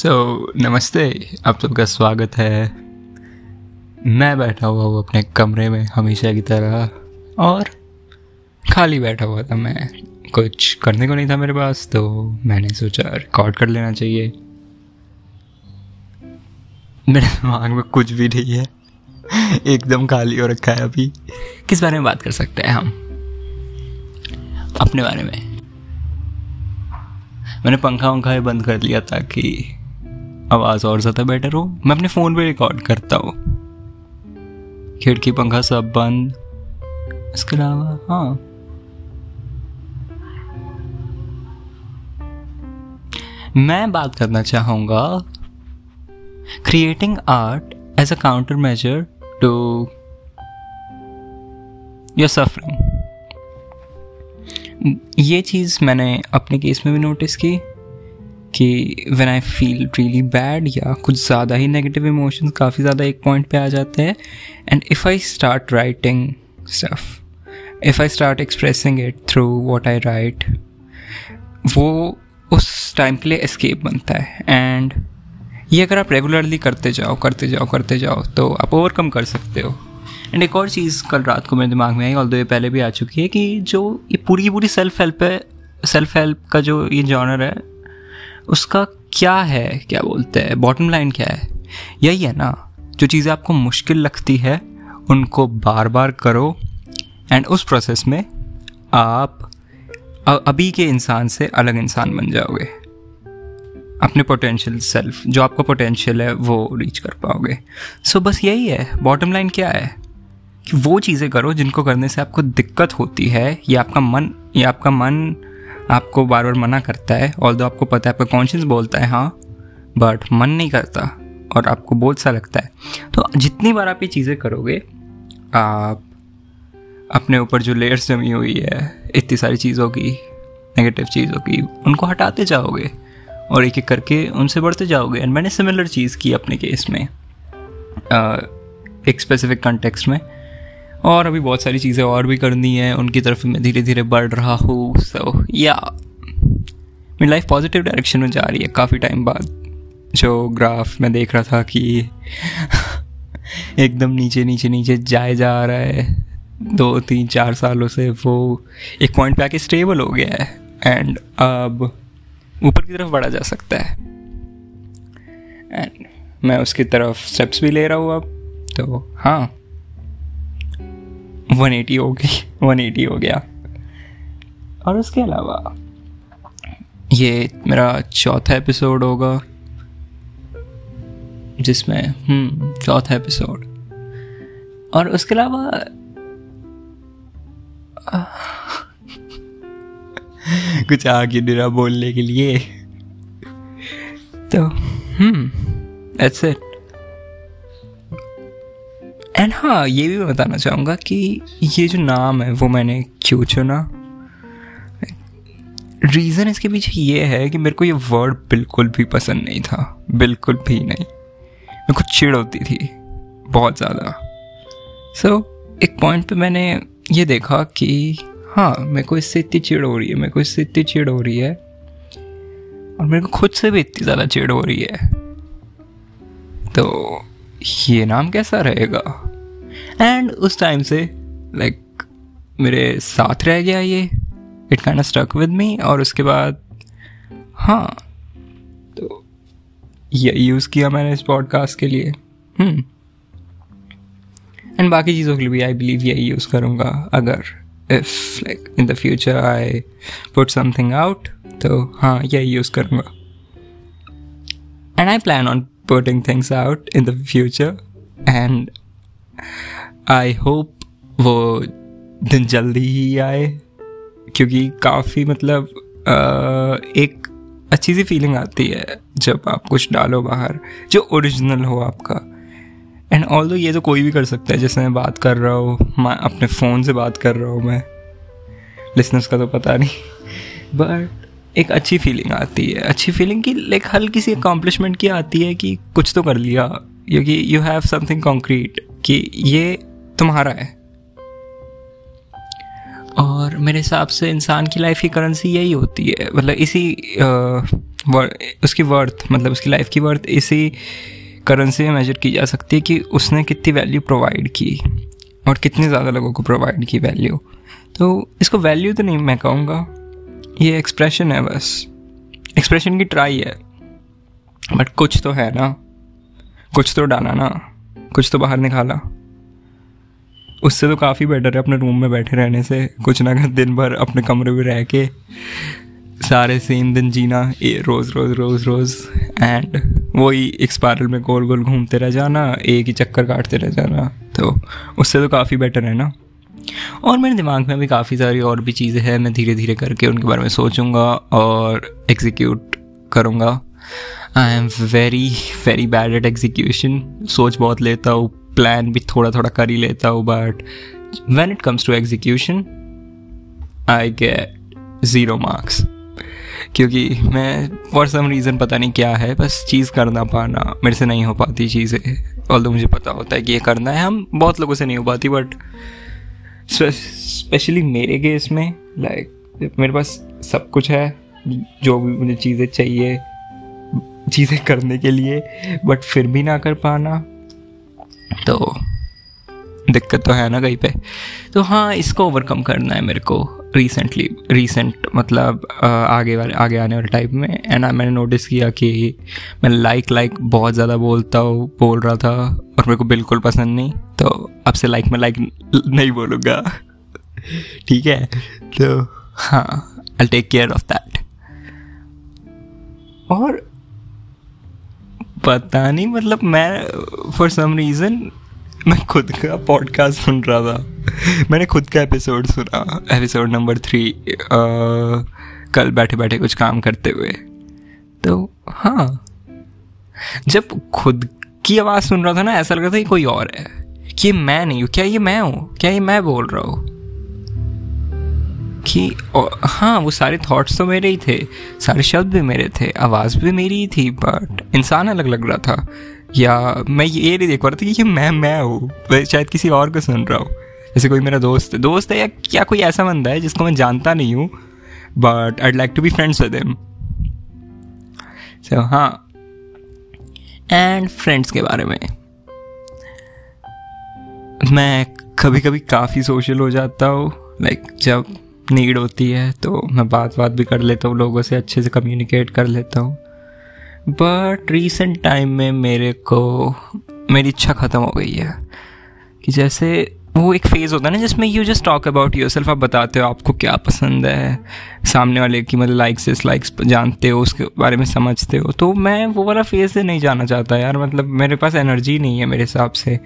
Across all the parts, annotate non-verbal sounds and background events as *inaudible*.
सो so, नमस्ते आप सबका स्वागत है। मैं बैठा हुआ हूँ अपने कमरे में हमेशा की तरह और खाली बैठा हुआ था मैं। कुछ करने को नहीं था मेरे पास तो मैंने सोचा रिकॉर्ड कर लेना चाहिए। मेरे दिमाग में कुछ भी नहीं है। एकदम खाली हो रखा है अभी। किस बारे में बात कर सकते हैं हम? अपने बारे में। मैंने पंखा वंखा भी बंद कर लिया ताकि आवाज़ और ज़्यादा बेटर हो। मैं अपने फ़ोन पे रिकॉर्ड करता हूँ। खिड़की, पंखा सब बंद। इसके अलावा हाँ। मैं बात करना चाहूँगा creating art as a counter measure to your suffering ये चीज़ मैंने अपने केस में भी नोटिस की। कि when I feel really bad या कुछ ज़्यादा ही नेगेटिव इमोशंस काफ़ी ज़्यादा एक पॉइंट पे आ जाते हैं। And if I start writing stuff if I start expressing it through what I write वो उस टाइम के लिए एस्केप बनता है। एंड ये अगर आप रेगुलरली करते जाओ करते जाओ करते जाओ तो आप ओवरकम कर सकते हो। एंड एक और चीज़ कल रात को मेरे दिमाग में आई ऑल ये पहले भी आ चुकी है कि जो ये पूरी पूरी सेल्फ हेल्प है सेल्फ हेल्प का जो ये जॉनर है उसका क्या है क्या बोलते हैं बॉटम लाइन क्या है? यही है ना जो चीज़ें आपको मुश्किल लगती है उनको बार बार करो एंड उस प्रोसेस में आप अभी के इंसान से अलग इंसान बन जाओगे। अपने पोटेंशियल सेल्फ जो आपका पोटेंशियल है वो रीच कर पाओगे। सो so, बस यही है बॉटम लाइन क्या है? कि वो चीज़ें करो जिनको करने से आपको दिक्कत होती है या आपका मन या आपका मन आपको बार बार मना करता है ऑल दो आपको पता है आपका कॉन्शियस बोलता है हाँ बट मन नहीं करता और आपको बहुत सा लगता है। तो जितनी बार आप ये चीज़ें करोगे आप अपने ऊपर जो लेयर्स जमी हुई है इतनी सारी चीज़ों की नेगेटिव चीज़ों की उनको हटाते जाओगे और एक एक करके उनसे बढ़ते जाओगे। एंड मैंने सिमिलर चीज़ की अपने केस में आ, एक स्पेसिफिक कंटेक्स्ट में। और अभी बहुत सारी चीज़ें और भी करनी है। उनकी तरफ़ मैं धीरे धीरे बढ़ रहा हूँ। सो या मेरी लाइफ पॉजिटिव डायरेक्शन में जा रही है। काफ़ी टाइम बाद जो ग्राफ मैं देख रहा था कि *laughs* एकदम नीचे नीचे नीचे जाए जा रहा है। दो, तीन, चार सालों से वो एक पॉइंट पे आके स्टेबल हो गया है। एंड अब ऊपर की तरफ़ बढ़ा जा सकता है। एंड मैं उसकी तरफ़ स्टेप्स भी ले रहा हूँ अब। तो हाँ। 180 हो गई। 180 हो गया। और उसके अलावा, ये मेरा चौथा एपिसोड होगा, जिसमें हम्म चौथा एपिसोड और उसके अलावा, *laughs* कुछ आगे निरा बोलने के लिए। तो हम्म इट एंड हाँ ये भी मैं बताना चाहूँगा कि ये जो नाम है वो मैंने क्यों चुना? रीज़न इसके पीछे ये है कि मेरे को ये वर्ड बिल्कुल भी पसंद नहीं था। बिल्कुल भी नहीं। मेरे को चिड़ होती थी बहुत ज़्यादा। सो so, एक पॉइंट पे मैंने ये देखा कि हाँ मेरे को इससे इतनी चिड़ हो रही है मेरे को इससे इतनी चिड़ हो रही है। और मेरे को खुद से भी इतनी ज़्यादा चिड़ हो रही है। तो ये नाम कैसा रहेगा? एंड उस टाइम से लाइक like, मेरे साथ रह गया ये। It kind stuck with me और उसके बाद हाँ तो ये यूज़ किया मैंने इस पॉडकास्ट के लिए। एंड बाकी चीज़ों के लिए भी आई बिलीव यही यूज़ करूँगा। अगर if like in the future I put something out तो हाँ यही यूज़ करूँगा। And I plan on putting things out in the future. And I hope वो दिन जल्दी ही आए, क्योंकि काफ़ी मतलब एक अच्छी सी फीलिंग आती है जब आप कुछ डालो बाहर, जो ओरिजिनल हो आपका। एंड ऑल दो ये तो कोई भी कर सकता है, जैसे मैं बात कर रहा हूँ, मैं अपने फ़ोन से बात कर रहा हूँ मैं। लिसनर्स का तो पता नहीं। बट एक अच्छी फीलिंग आती है। अच्छी फीलिंग की लाइक हल्की सी अकॉम्पलिशमेंट की आती है कि कुछ तो कर लिया। क्योंकि यू हैव समथिंग कॉन्क्रीट कि ये तुम्हारा है। और मेरे हिसाब से इंसान की लाइफ की करेंसी यही होती है। मतलब इसी आ, उसकी वर्थ मतलब उसकी लाइफ की वर्थ इसी करेंसी में मेजर की जा सकती है कि उसने कितनी वैल्यू प्रोवाइड की और कितने ज़्यादा लोगों को प्रोवाइड की वैल्यू तो इसको वैल्यू तो नहीं मैं कहूँगा। ये एक्सप्रेशन है बस। एक्सप्रेशन की ट्राई है। बट कुछ तो है ना। कुछ तो डाला ना। कुछ तो बाहर निकाला। उससे तो काफ़ी बेटर है अपने रूम में बैठे रहने से। कुछ ना कुछ दिन भर अपने कमरे में रह के। सारे सेम दिन जीना ए, रोज़ रोज़ रोज़ रोज़। एंड वही एक स्पायरल में गोल गोल घूमते रह जाना एक ही चक्कर काटते रह जाना। तो उससे तो काफ़ी बेटर है ना। और मेरे दिमाग में भी काफ़ी सारी और भी चीज़ें हैं, मैं धीरे धीरे करके उनके बारे में सोचूँगा और एग्जीक्यूट करूँगा। I am very very bad at execution सोच बहुत लेता हूँ प्लान भी थोड़ा थोड़ा कर ही लेता हूँ but when it comes to execution I get zero marks क्योंकि मैं फॉर सम रीज़न पता नहीं क्या है, बस चीज़ करना पाना, मेरे से नहीं हो पाती चीज़ें। ऑल मुझे पता होता है कि ये करना है, हम बहुत लोगों से नहीं हो पाती बट स्पेशली मेरे केस में लाइक मेरे पास सब कुछ है, जो भी मुझे चीज़ें चाहिए, चीज़ें करने के लिए बट फिर भी ना कर पाना तो दिक्कत तो है ना कहीं पे। तो हाँ इसको ओवरकम करना है मेरे को रिसेंटली रिसेंट मतलब आगे वाले, आगे आने वाले टाइप में। एंड मैंने नोटिस किया कि मैं लाइक लाइक बहुत ज़्यादा बोलता हूँ, बोल रहा था, और मेरे को बिल्कुल पसंद नहीं। तो अब से लाइक मैं लाइक नहीं बोलूँगा। ठीक है? तो हाँ I take care of that और पता नहीं मतलब मैं फॉर सम रीज़न मैं खुद का पॉडकास्ट सुन रहा था। मैंने खुद का एपिसोड सुना एपिसोड नंबर थ्री कल बैठे बैठे कुछ काम करते हुए। तो हाँ जब खुद की आवाज़ सुन रहा था ना, ऐसा लग रहा था कि कोई और है। ये मैं नहीं हूँ? क्या ये मैं हूँ? क्या ये मैं बोल रहा हूँ? कि हाँ वो सारे थॉट्स तो मेरे ही थे। सारे शब्द भी मेरे थे। आवाज़ भी मेरी ही थी बट इंसान अलग लग रहा था। या मैं ये नहीं देख पा रहा था कि मैं मैं हूँ। शायद किसी और को सुन रहा हूँ। जैसे कोई मेरा दोस्त है दोस्त है या क्या कोई ऐसा बंदा है जिसको मैं जानता नहीं हूँ but I'd like to be friends with him so हाँ। एंड फ्रेंड्स के बारे में। मैं कभी कभी काफ़ी सोशल हो जाता हूँ लाइक जब नीड होती है तो मैं बात बात भी कर लेता हूँ, लोगों से अच्छे से कम्युनिकेट कर लेता हूँ। बट रिसेंट टाइम में मेरे को, मेरी इच्छा ख़त्म हो गई है कि जैसे वो एक फ़ेज़ होता है ना जिसमें you just talk about yourself आप बताते हो आपको क्या पसंद है, सामने वाले की मतलब लाइक्स डिसलाइक्स जानते हो, उसके बारे में समझते हो तो मैं वो वाला फ़ेज़ से नहीं जाना चाहता यार मतलब मेरे पास एनर्जी नहीं है मेरे हिसाब से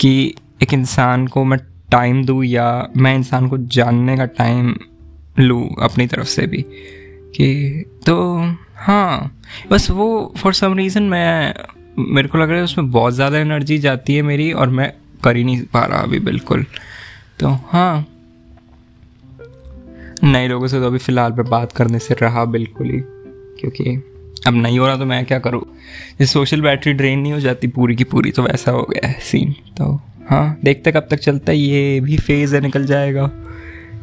कि एक इंसान को मैं टाइम दूँ या मैं इंसान को जानने का टाइम लूँ अपनी तरफ़ से भी, कि तो हाँ बस वो फॉर सम रीज़न मैं, मेरे को लग रहा है उसमें बहुत ज़्यादा एनर्जी जाती है मेरी और मैं कर ही नहीं पा रहा अभी बिल्कुल। तो हाँ नए लोगों से तो अभी फ़िलहाल पे बात करने से रहा बिल्कुल ही, क्योंकि अब नहीं हो रहा तो मैं क्या करूँ? ये सोशल बैटरी ड्रेन नहीं हो जाती पूरी की पूरी तो वैसा हो गया है सीन तो हाँ देखते कब तक चलता है, ये भी फ़ेज़ है, निकल जाएगा।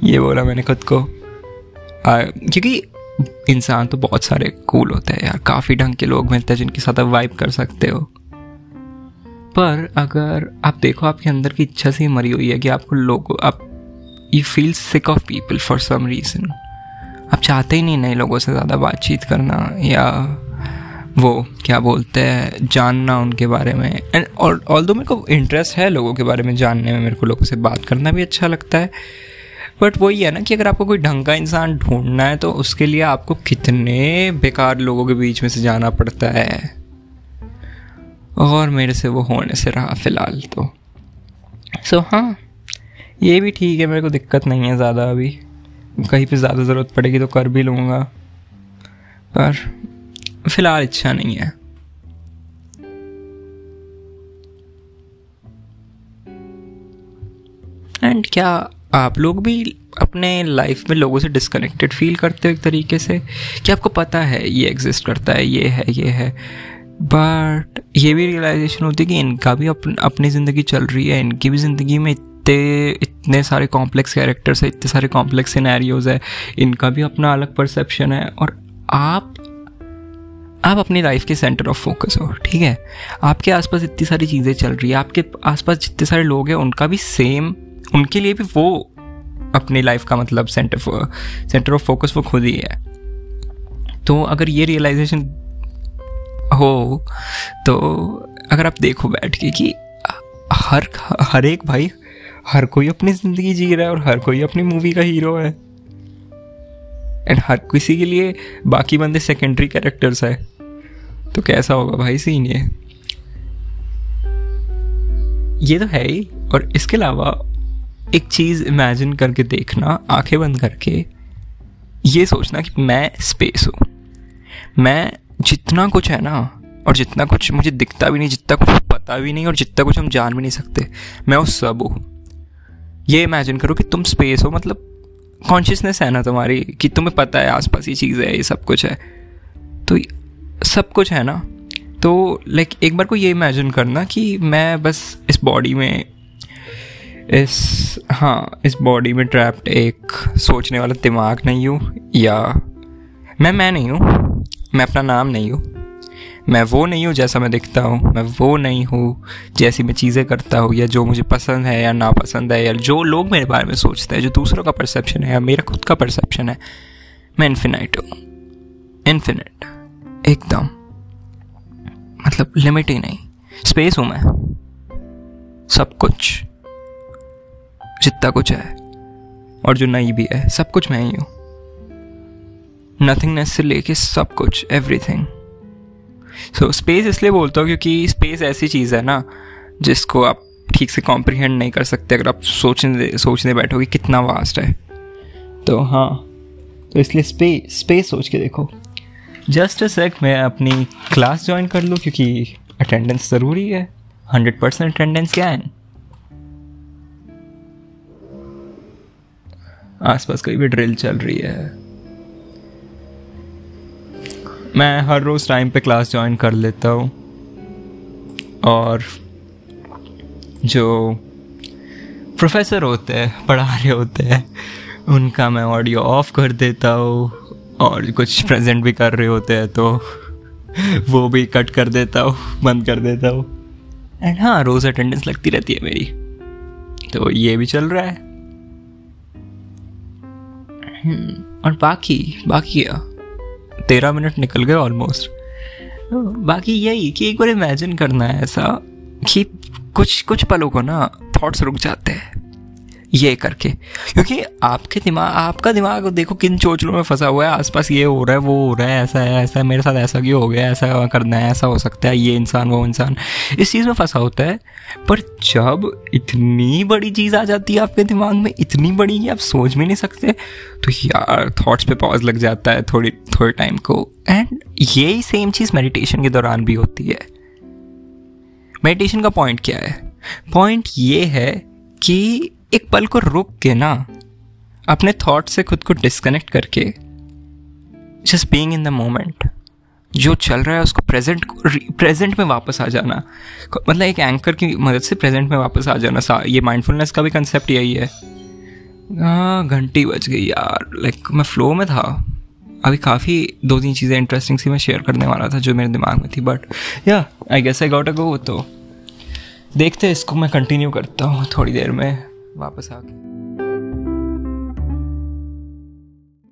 ये बोला मैंने खुद को। क्योंकि इंसान तो बहुत सारे कूल होते हैं यार, काफ़ी ढंग के लोग मिलते हैं जिनके साथ आप वाइब कर सकते हो। पर अगर आप देखो आपके अंदर की इच्छा से मरी हुई है कि आपको लोग, आप you feel sick of people for some reason आप चाहते ही नहीं नए लोगों से ज़्यादा बातचीत करना या वो क्या बोलते हैं जानना उनके बारे में। एंड ऑल दो मेरे को इंटरेस्ट है लोगों के बारे में जानने में मेरे को लोगों से बात करना भी अच्छा लगता है। बट वही है ना कि अगर आपको कोई ढंग का इंसान ढूंढना है तो उसके लिए आपको कितने बेकार लोगों के बीच में से जाना पड़ता है। और मेरे से वो होने से रहा फ़िलहाल तो। सो so, हाँ ये भी ठीक है मेरे को दिक्कत नहीं है ज़्यादा अभी। कहीं पे ज़्यादा ज़रूरत पड़ेगी तो कर भी लूँगा। पर फ़िलहाल इच्छा नहीं है। एंड क्या आप लोग भी अपने लाइफ में लोगों से डिस्कनेक्टेड फील करते हो एक तरीके से? कि आपको पता है ये एग्जिस्ट करता है, ये है ये है? बट ये भी रियलाइजेशन होती है कि इनका भी अपन अपनी ज़िंदगी चल रही है, इनकी भी ज़िंदगी में इतने इतने सारे कॉम्प्लेक्स कैरेक्टर्स है, इतने सारे कॉम्प्लेक्स सिनेरियोज है, इनका भी अपना अलग परसेप्शन है और आप आप अपनी लाइफ के सेंटर ऑफ़ फोकस हो, ठीक है? आपके आसपास इतनी सारी चीज़ें चल रही है, आपके आसपास जितने सारे लोग हैं, उनका भी सेम उनके लिए भी वो अपनी लाइफ का मतलब सेंटर सेंटर ऑफ़ फोकस वो खुद ही है। तो अगर ये रियलाइजेशन हो तो अगर आप देखो बैठ के कि हर हर एक भाई, हर कोई अपनी ज़िंदगी जी रहा है और हर कोई अपनी मूवी का हीरो है। एंड हर किसी के लिए बाकी बंदे सेकेंडरी कैरेक्टर्स है। तो कैसा होगा भाई सीन ये? ये तो है ही, और इसके अलावा एक चीज़ इमेजिन करके देखना, आँखें बंद करके, ये सोचना कि मैं स्पेस हूँ। मैं जितना कुछ है ना, और जितना कुछ मुझे दिखता भी नहीं, जितना कुछ पता भी नहीं, और जितना कुछ हम जान भी नहीं सकते, मैं उस सब हूँ। ये इमेजिन करो कि तुम स्पेस हो मतलब कॉन्शियसनेस है ना तुम्हारी, कि तुम्हें पता है आसपास ये चीज़ है, ये सब कुछ है। तो सब कुछ है ना तो लाइक एक बार को ये इमेजिन करना कि मैं बस इस बॉडी में, इस हाँ इस बॉडी में ट्रैप्ड एक सोचने वाला दिमाग नहीं हूँ, या मैं मैं नहीं हूँ, मैं अपना नाम नहीं हूँ, मैं वो नहीं हूँ जैसा मैं दिखता हूँ, मैं वो नहीं हूँ जैसी मैं चीज़ें करता हूँ, या जो मुझे पसंद है या नापसंद है, या जो लोग मेरे बारे में सोचते हैं, जो दूसरों का परसेप्शन है या मेरा खुद का परसेप्शन है, मैं इन्फिनाइट हूँ इन्फिनिट एकदम। मतलब लिमिट ही नहीं। स्पेस हूँ मैं। सब कुछ। जितना कुछ है। और जो नहीं भी है, सब कुछ मैं ही हूँ। नथिंगनेस से लेके सब कुछ एवरीथिंग सो स्पेस इसलिए बोलता हूँ क्योंकि स्पेस ऐसी चीज़ है ना, जिसको आप ठीक से कॉम्प्रीहेंड नहीं कर सकते, अगर आप सोचने सोचने बैठोगे कितना वास्ट है। तो हाँ तो इसलिए स्पेस स्पेस सोच के देखो। जस्ट सेक मैं अपनी क्लास ज्वाइन कर लूँ क्योंकि अटेंडेंस ज़रूरी है। हंड्रेड परसेंट अटेंडेंस क्या है? आसपास कोई भी ड्रिल चल रही है। मैं हर रोज़ टाइम पे क्लास ज्वाइन कर लेता हूँ। और जो प्रोफेसर होते हैं, पढ़ा रहे होते हैं, उनका मैं ऑडियो ऑफ़ कर देता हूँ। और कुछ प्रेजेंट भी कर रहे होते हैं तो वो भी कट कर देता हूँ बंद कर देता हूँ। एंड हाँ रोज़ अटेंडेंस लगती रहती है मेरी। तो ये भी चल रहा है। हम्म, और बाकी बाकी तेरह मिनट निकल गए ऑलमोस्ट बाकी यही कि एक बार इमेजिन करना है ऐसा कि कुछ कुछ पलों को ना थॉट्स रुक जाते हैं। ये करके। क्योंकि आपके दिमाग आपका दिमाग, देखो किन चोचलों में फंसा हुआ है, आसपास ये हो रहा है, वो हो रहा है, ऐसा है ऐसा है, मेरे साथ ऐसा क्यों हो गया, ऐसा करना है, ऐसा हो सकता है, ये इंसान, वो इंसान। इस चीज़ में फंसा होता है, पर जब इतनी बड़ी चीज़ आ जाती है आपके दिमाग में, इतनी बड़ी कि आप सोच भी नहीं सकते तो यार थॉट्स पे पॉज लग जाता है थोड़ी, थोड़े टाइम को। एंड यही सेम चीज़ मेडिटेशन के दौरान भी होती है। मेडिटेशन का पॉइंट क्या है? पॉइंट ये है कि एक पल को रुक के ना अपने थॉट से खुद को डिस्कनेक्ट करके just being in the moment जो चल रहा है उसको प्रेजेंट प्रेजेंट में वापस आ जाना। मतलब एक एंकर की मदद से प्रेजेंट में वापस आ जाना। सा, ये माइंडफुलनेस का भी कंसेप्ट यही है। हाँ घंटी बज गई यार। लाइक मैं फ्लो में था। अभी काफ़ी दो तीन चीज़ें इंटरेस्टिंग सी मैं शेयर करने वाला था जो मेरे दिमाग में थी। बट या I guess I got a गो तो। देखते इसको मैं कंटिन्यू करता हूँ थोड़ी देर में। वापस आ आके